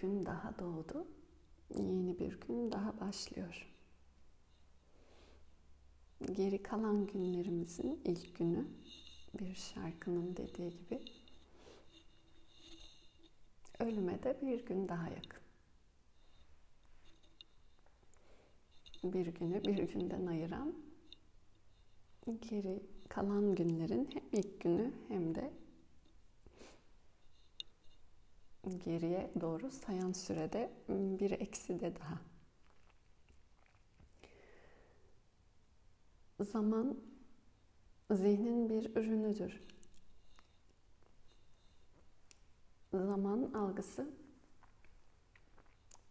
gün daha doğdu. Yeni bir gün daha başlıyor. Geri kalan günlerimizin ilk günü bir şarkının dediği gibi ölüme de bir gün daha yakın. Bir günü bir günden ayıran geri kalan günlerin hem ilk günü hem de geriye doğru sayan sürede bir eksi de daha. Zaman zihnin bir ürünüdür. Zaman algısı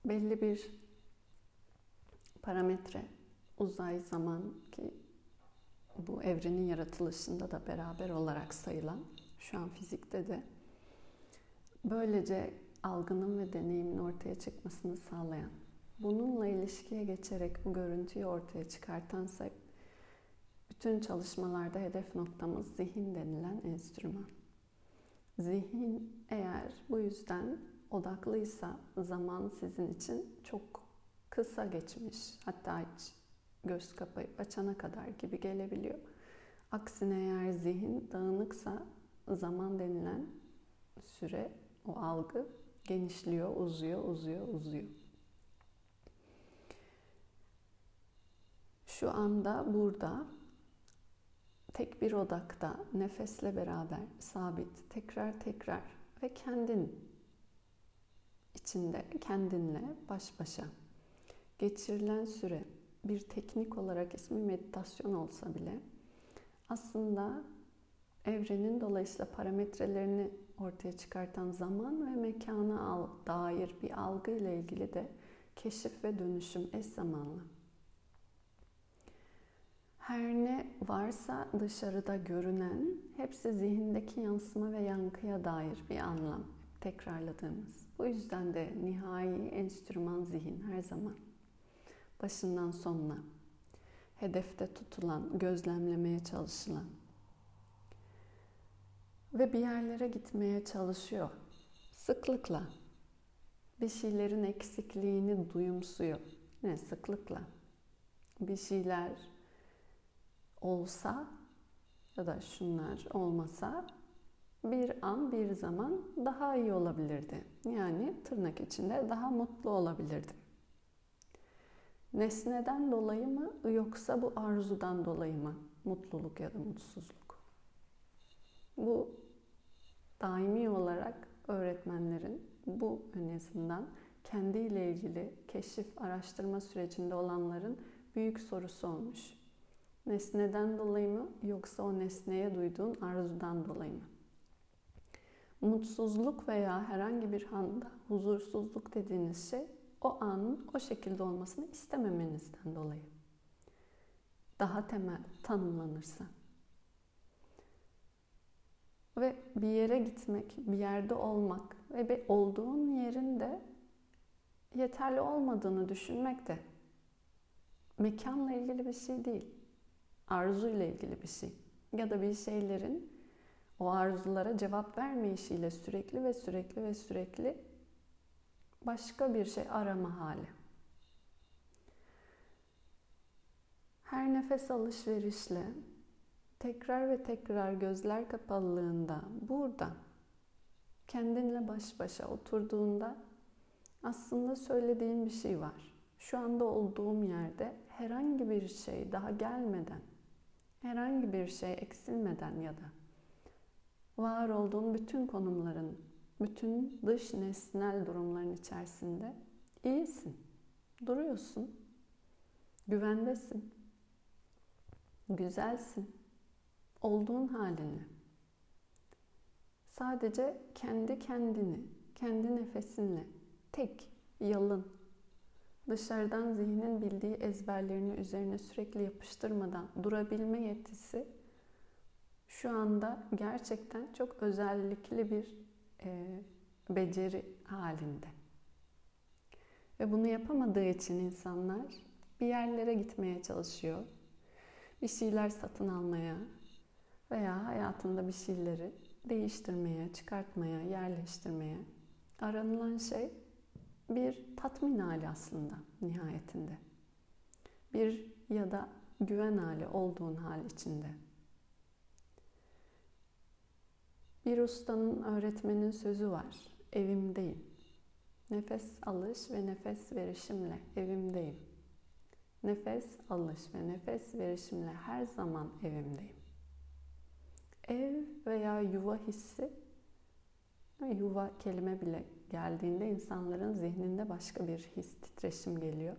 belli bir parametre, uzay zaman ki bu evrenin yaratılışında da beraber olarak sayılan, şu an fizikte de böylece algının ve deneyimin ortaya çıkmasını sağlayan, bununla ilişkiye geçerek bu görüntüyü ortaya çıkartansa bütün çalışmalarda hedef noktamız zihin denilen enstrüman. Zihin eğer bu yüzden odaklıysa zaman sizin için çok kısa geçmiş. Hatta hiç göz kapayıp açana kadar gibi gelebiliyor. Aksine eğer zihin dağınıksa zaman denilen süre, o algı genişliyor, uzuyor, uzuyor, uzuyor. Şu anda burada tek bir odakta nefesle beraber sabit tekrar tekrar ve kendin içinde kendinle baş başa geçirilen süre bir teknik olarak ismi meditasyon olsa bile aslında evrenin dolayısıyla parametrelerini ortaya çıkartan zaman ve mekana dair bir algı ile ilgili de keşif ve dönüşüm eş zamanlı. Her ne varsa dışarıda görünen hepsi zihindeki yansıma ve yankıya dair bir anlam tekrarladığımız. Bu yüzden de nihai enstrüman zihin her zaman başından sonuna hedefte tutulan, gözlemlemeye çalışılan ve bir yerlere gitmeye çalışıyor. Sıklıkla bir şeylerin eksikliğini duyumsuyor. Ne sıklıkla? Bir şeyler olsa ya da şunlar olmasa bir an bir zaman daha iyi olabilirdi. Yani tırnak içinde daha mutlu olabilirdim. Nesneden dolayı mı yoksa bu arzudan dolayı mı mutluluk ya da mutsuzluk? Bu daimi olarak öğretmenlerin bu en azından kendiyle ilgili keşif, araştırma sürecinde olanların büyük sorusu olmuş. Nesneden dolayı mı yoksa o nesneye duyduğun arzudan dolayı mı? Mutsuzluk veya herhangi bir anda huzursuzluk dediğiniz şey o anın o şekilde olmasını istememenizden dolayı. Daha temel tanımlanırsa. Ve bir yere gitmek, bir yerde olmak ve olduğun yerin de yeterli olmadığını düşünmek de mekanla ilgili bir şey değil. Arzuyla ilgili bir şey. Ya da bir şeylerin o arzulara cevap vermeyişiyle sürekli ve sürekli ve sürekli başka bir şey arama hali. Her nefes alışverişle tekrar ve tekrar gözler kapalılığında burada kendinle baş başa oturduğunda aslında söylediğin bir şey var. Şu anda olduğum yerde herhangi bir şey daha gelmeden, herhangi bir şey eksilmeden ya da var olduğun bütün konumların bütün dış nesnel durumların içerisinde iyisin. Duruyorsun. Güvendesin. Güzelsin. Olduğun halini. Sadece kendi kendini, kendi nefesinle, tek, yalın, dışarıdan zihnin bildiği ezberlerini üzerine sürekli yapıştırmadan durabilme yetisi şu anda gerçekten çok özellikli bir e, beceri halinde. Ve bunu yapamadığı için insanlar bir yerlere gitmeye çalışıyor. Bir şeyler satın almaya veya hayatında bir şeyleri değiştirmeye, çıkartmaya, yerleştirmeye. Aranılan şey bir tatmin hali aslında nihayetinde. Bir ya da güven hali olduğun hal içinde. Bir ustanın, öğretmenin sözü var. Evimdeyim. Nefes alış ve nefes verişimle evimdeyim. Nefes alış ve nefes verişimle her zaman evimdeyim. Ev veya yuva hissi, yuva kelime bile geldiğinde insanların zihninde başka bir his, titreşim geliyor.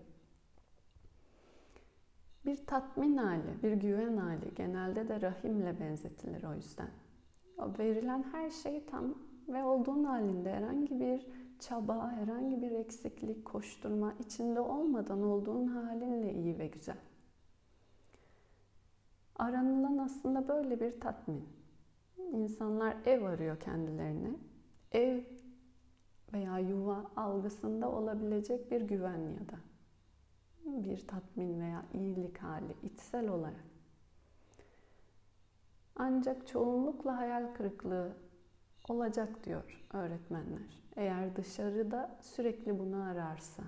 Bir tatmin hali, bir güven hali genelde de rahimle benzetilir o yüzden. O verilen her şey tam ve olduğun halinde herhangi bir çaba, herhangi bir eksiklik, koşturma içinde olmadan olduğun halinle iyi ve güzel. Aranılan aslında böyle bir tatmin. İnsanlar ev arıyor kendilerine. Ev veya yuva algısında olabilecek bir güven ya da bir tatmin veya iyilik hali içsel olarak. Ancak çoğunlukla hayal kırıklığı olacak diyor öğretmenler. Eğer dışarıda sürekli bunu ararsa.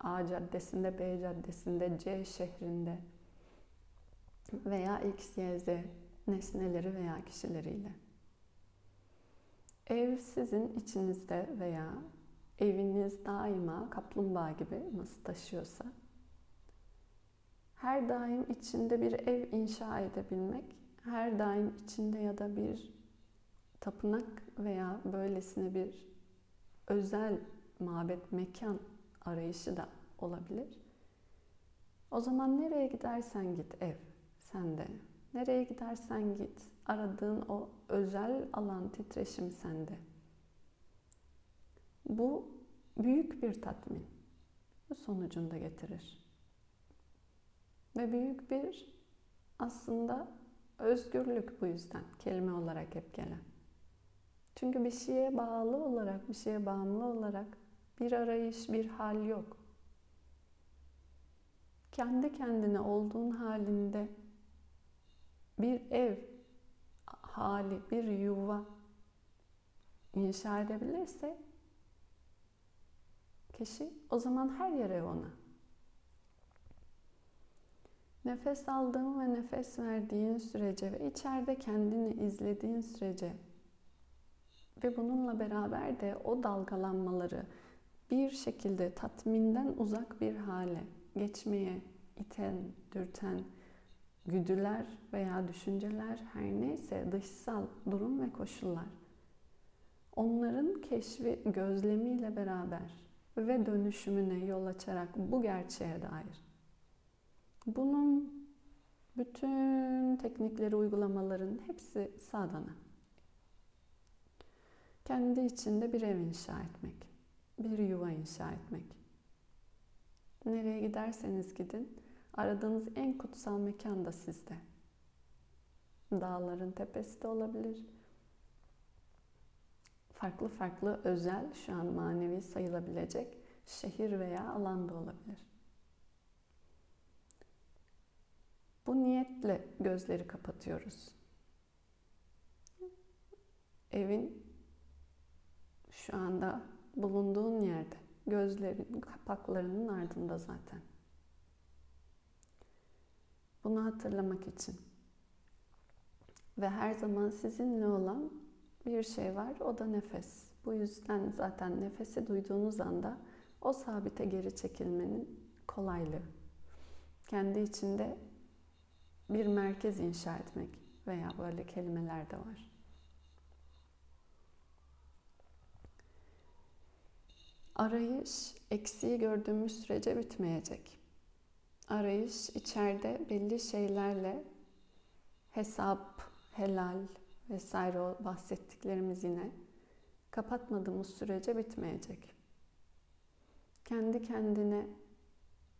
A caddesinde, B caddesinde, C şehrinde veya X, Y, Z nesneleri veya kişileriyle. Ev sizin içinizde veya eviniz daima kaplumbağa gibi nasıl taşıyorsa her daim içinde bir ev inşa edebilmek, her daim içinde ya da bir tapınak veya böylesine bir özel mabet mekan arayışı da olabilir. O zaman nereye gidersen git ev sende. Nereye gidersen git aradığın o özel alan titreşim sende. Bu büyük bir tatmin. Bu sonucunda getirir. Ve büyük bir aslında özgürlük bu yüzden kelime olarak hep gelen. Çünkü bir şeye bağlı olarak, bir şeye bağımlı olarak bir arayış, bir hal yok. Kendi kendine olduğun halinde bir ev hali, bir yuva inşa edebilirse kişi o zaman her yer ev ona. Nefes aldığın ve nefes verdiğin sürece ve içeride kendini izlediğin sürece ve bununla beraber de o dalgalanmaları bir şekilde tatminden uzak bir hale geçmeye iten, dürten güdüler veya düşünceler her neyse dışsal durum ve koşullar. Onların keşfi gözlemiyle beraber ve dönüşümüne yol açarak bu gerçeğe dair. Bunun bütün teknikleri uygulamaların hepsi sadana kendi içinde bir ev inşa etmek, bir yuva inşa etmek. Nereye giderseniz gidin, aradığınız en kutsal mekan da sizde. Dağların tepesi de olabilir. Farklı farklı özel, şu an manevi sayılabilecek şehir veya alan da olabilir. Bu niyetle gözleri kapatıyoruz. Evin şu anda bulunduğun yerde. Gözlerin kapaklarının ardında zaten. Bunu hatırlamak için. Ve her zaman sizinle olan bir şey var. O da nefes. Bu yüzden zaten nefesi duyduğunuz anda o sabite geri çekilmenin kolaylığı. Kendi içinde bir merkez inşa etmek veya böyle kelimeler de var. Arayış eksiği gördüğümüz sürece bitmeyecek. Arayış içeride belli şeylerle hesap, helal vesaire o bahsettiklerimiz yine kapatmadığımız sürece bitmeyecek. Kendi kendine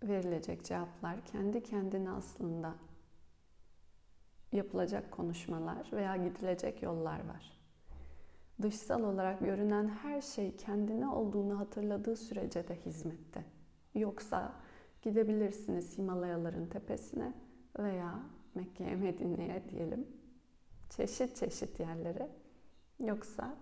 verilecek cevaplar, kendi kendine aslında yapılacak konuşmalar veya gidilecek yollar var dışsal olarak görünen her şey kendine olduğunu hatırladığı sürece de hizmette. Yoksa gidebilirsiniz Himalayaların tepesine veya Mekke'ye, Medine'ye diyelim. Çeşit çeşit yerlere. Yoksa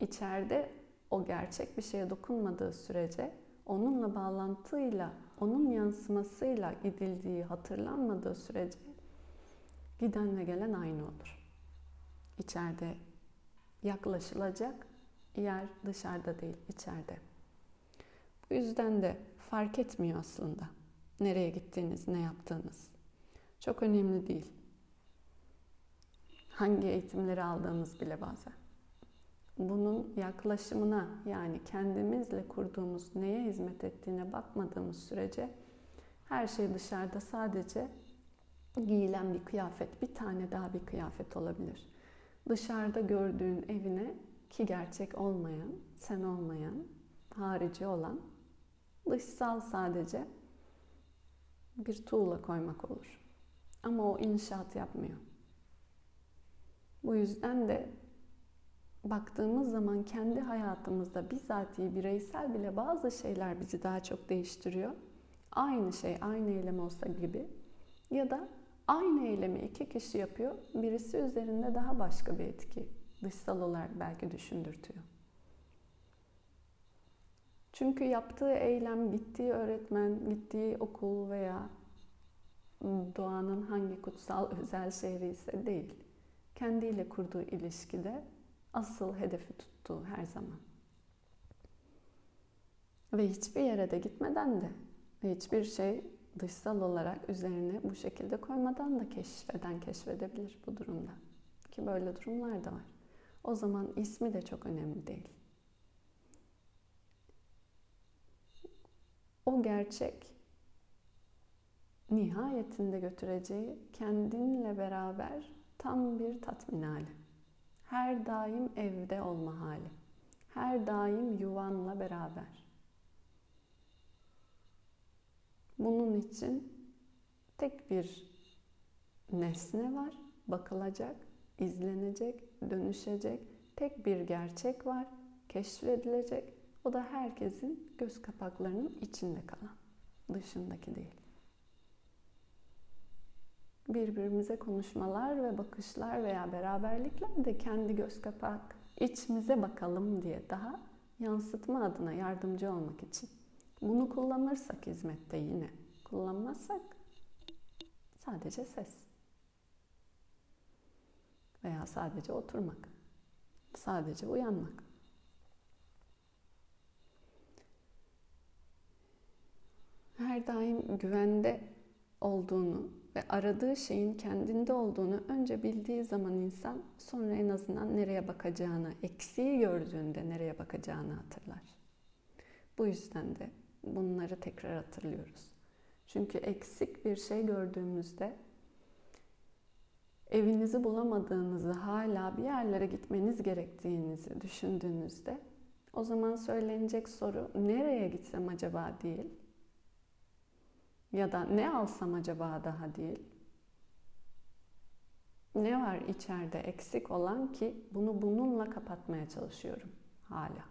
içeride o gerçek bir şeye dokunmadığı sürece onunla bağlantıyla, onun yansımasıyla gidildiği hatırlanmadığı sürece giden ve gelen aynı olur. İçeride yaklaşılacak yer dışarıda değil, içeride. Bu yüzden de fark etmiyor aslında nereye gittiğiniz, ne yaptığınız. Çok önemli değil. Hangi eğitimleri aldığımız bile bazen. Bunun yaklaşımına yani kendimizle kurduğumuz neye hizmet ettiğine bakmadığımız sürece her şey dışarıda sadece giyilen bir kıyafet, bir tane daha bir kıyafet olabilir. Dışarıda gördüğün evine ki gerçek olmayan, sen olmayan, harici olan, dışsal sadece bir tuğla koymak olur. Ama o inşaat yapmıyor. Bu yüzden de baktığımız zaman kendi hayatımızda bizatihi bireysel bile bazı şeyler bizi daha çok değiştiriyor. Aynı şey, aynı eylem olsa gibi ya da aynı eylemi iki kişi yapıyor. Birisi üzerinde daha başka bir etki dışsal olarak belki düşündürtüyor. Çünkü yaptığı eylem, gittiği öğretmen, gittiği okul veya doğanın hangi kutsal özel şehri ise değil. Kendiyle kurduğu ilişkide asıl hedefi tuttuğu her zaman. Ve hiçbir yere de gitmeden de hiçbir şey dışsal olarak üzerine bu şekilde koymadan da keşfeden keşfedebilir bu durumda. Ki böyle durumlar da var. O zaman ismi de çok önemli değil. O gerçek nihayetinde götüreceği kendinle beraber tam bir tatmin hali. Her daim evde olma hali. Her daim yuvanla beraber. Bunun için tek bir nesne var, bakılacak, izlenecek, dönüşecek. Tek bir gerçek var, keşfedilecek. O da herkesin göz kapaklarının içinde kalan, dışındaki değil birbirimize konuşmalar ve bakışlar veya beraberlikler de kendi göz kapak içimize bakalım diye daha yansıtma adına yardımcı olmak için. Bunu kullanırsak hizmette yine, kullanmazsak sadece ses. Veya sadece oturmak. Sadece uyanmak. Her daim güvende olduğunu ve aradığı şeyin kendinde olduğunu önce bildiği zaman insan sonra en azından nereye bakacağını, eksiği gördüğünde nereye bakacağını hatırlar. Bu yüzden de bunları tekrar hatırlıyoruz. Çünkü eksik bir şey gördüğümüzde evinizi bulamadığınızı, hala bir yerlere gitmeniz gerektiğinizi düşündüğünüzde o zaman söylenecek soru nereye gitsem acaba değil, ya da ne alsam acaba daha değil. Ne var içeride eksik olan ki bunu bununla kapatmaya çalışıyorum hala.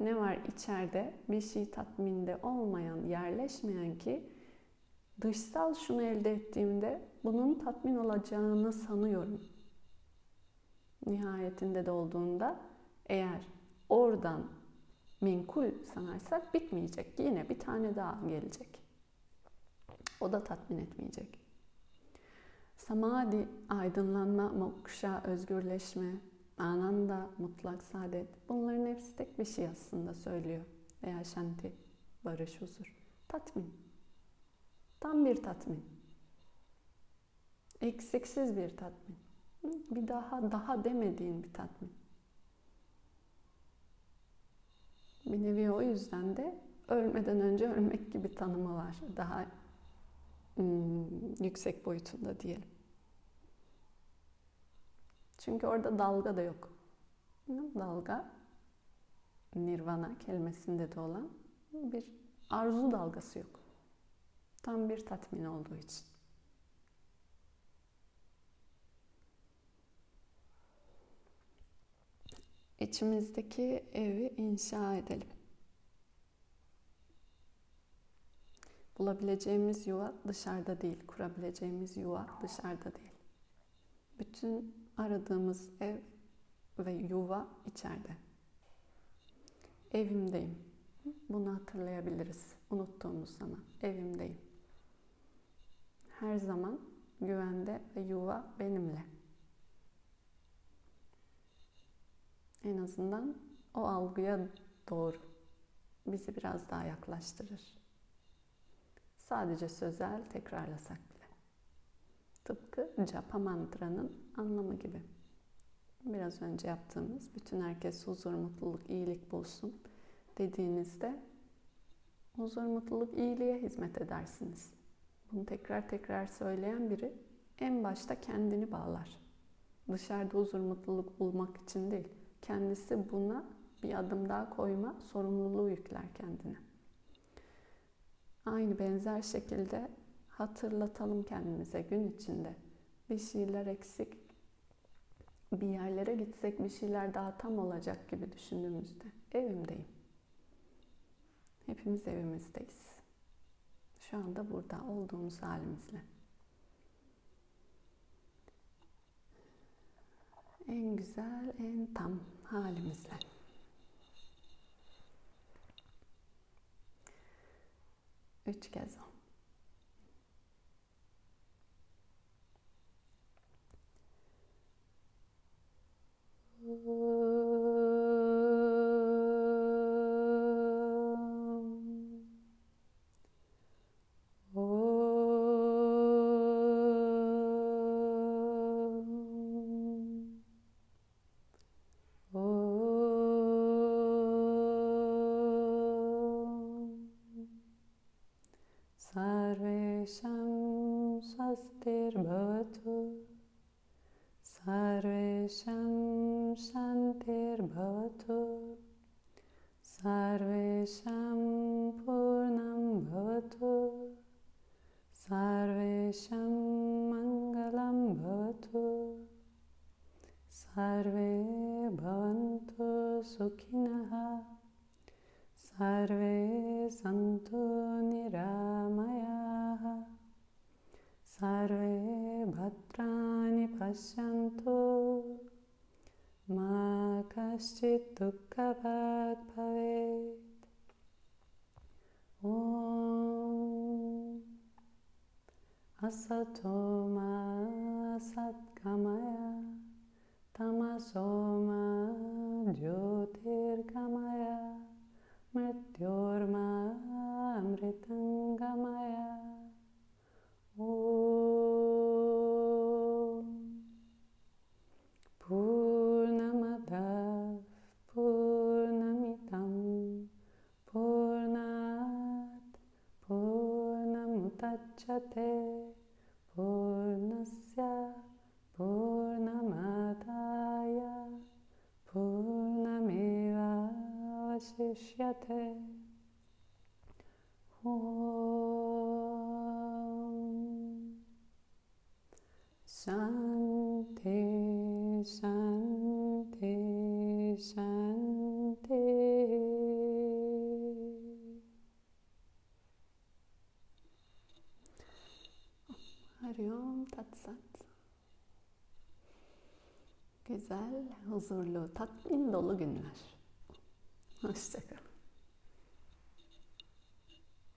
Ne var içeride bir şey tatminde olmayan, yerleşmeyen ki dışsal şunu elde ettiğimde bunun tatmin olacağını sanıyorum. Nihayetinde de olduğunda eğer oradan menkul sanarsak bitmeyecek. Yine bir tane daha gelecek. O da tatmin etmeyecek. Samadhi, aydınlanma, moksha, özgürleşme, ananda, mutlak saadet. Bunların hepsi tek bir şey aslında söylüyor. Veya shanti, barış, huzur. Tatmin. Tam bir tatmin. Eksiksiz bir tatmin. Bir daha daha demediğin bir tatmin. Bir nevi o yüzden de ölmeden önce ölmek gibi tanımı var. Daha hmm, yüksek boyutunda diyelim. Çünkü orada dalga da yok. Dalga nirvana kelimesinde de olan bir arzu dalgası yok. Tam bir tatmin olduğu için. İçimizdeki evi inşa edelim. Bulabileceğimiz yuva dışarıda değil, kurabileceğimiz yuva dışarıda değil. Bütün aradığımız ev ve yuva içeride. Evimdeyim. Bunu hatırlayabiliriz unuttuğumuz zaman. Evimdeyim. Her zaman güvende ve yuva benimle. En azından o algıya doğru bizi biraz daha yaklaştırır. Sadece sözel tekrarlasak bile. Tıpkı japa mantranın anlamı gibi. Biraz önce yaptığımız bütün herkes huzur, mutluluk, iyilik bulsun dediğinizde huzur, mutluluk, iyiliğe hizmet edersiniz. Bunu tekrar tekrar söyleyen biri en başta kendini bağlar. Dışarıda huzur, mutluluk bulmak için değil. Kendisi buna bir adım daha koyma sorumluluğu yükler kendine. Aynı benzer şekilde hatırlatalım kendimize gün içinde bir şeyler eksik, bir yerlere gitsek bir şeyler daha tam olacak gibi düşündüğümüzde evimdeyim. Hepimiz evimizdeyiz. Şu anda burada olduğumuz halimizle. En güzel, en tam halimizle. Üç kez सर्वेषां मङ्गलं भवतु। सर्वे भवन्तु सुखिनः। सर्वे सन्तु निरामयाः। सर्वे भद्राणि पश्यन्तु। मा कश्चित् दुःखपात् Asatoma soma Tamasoma Jyotirgamaya Mrityorma Amritangamaya. पूर्णमेवावशिष्यते ॐ शान्ति शान्ति शान्ति Hariom Tatsat. Güzel, huzurlu, tatmin dolu günler. D'accord.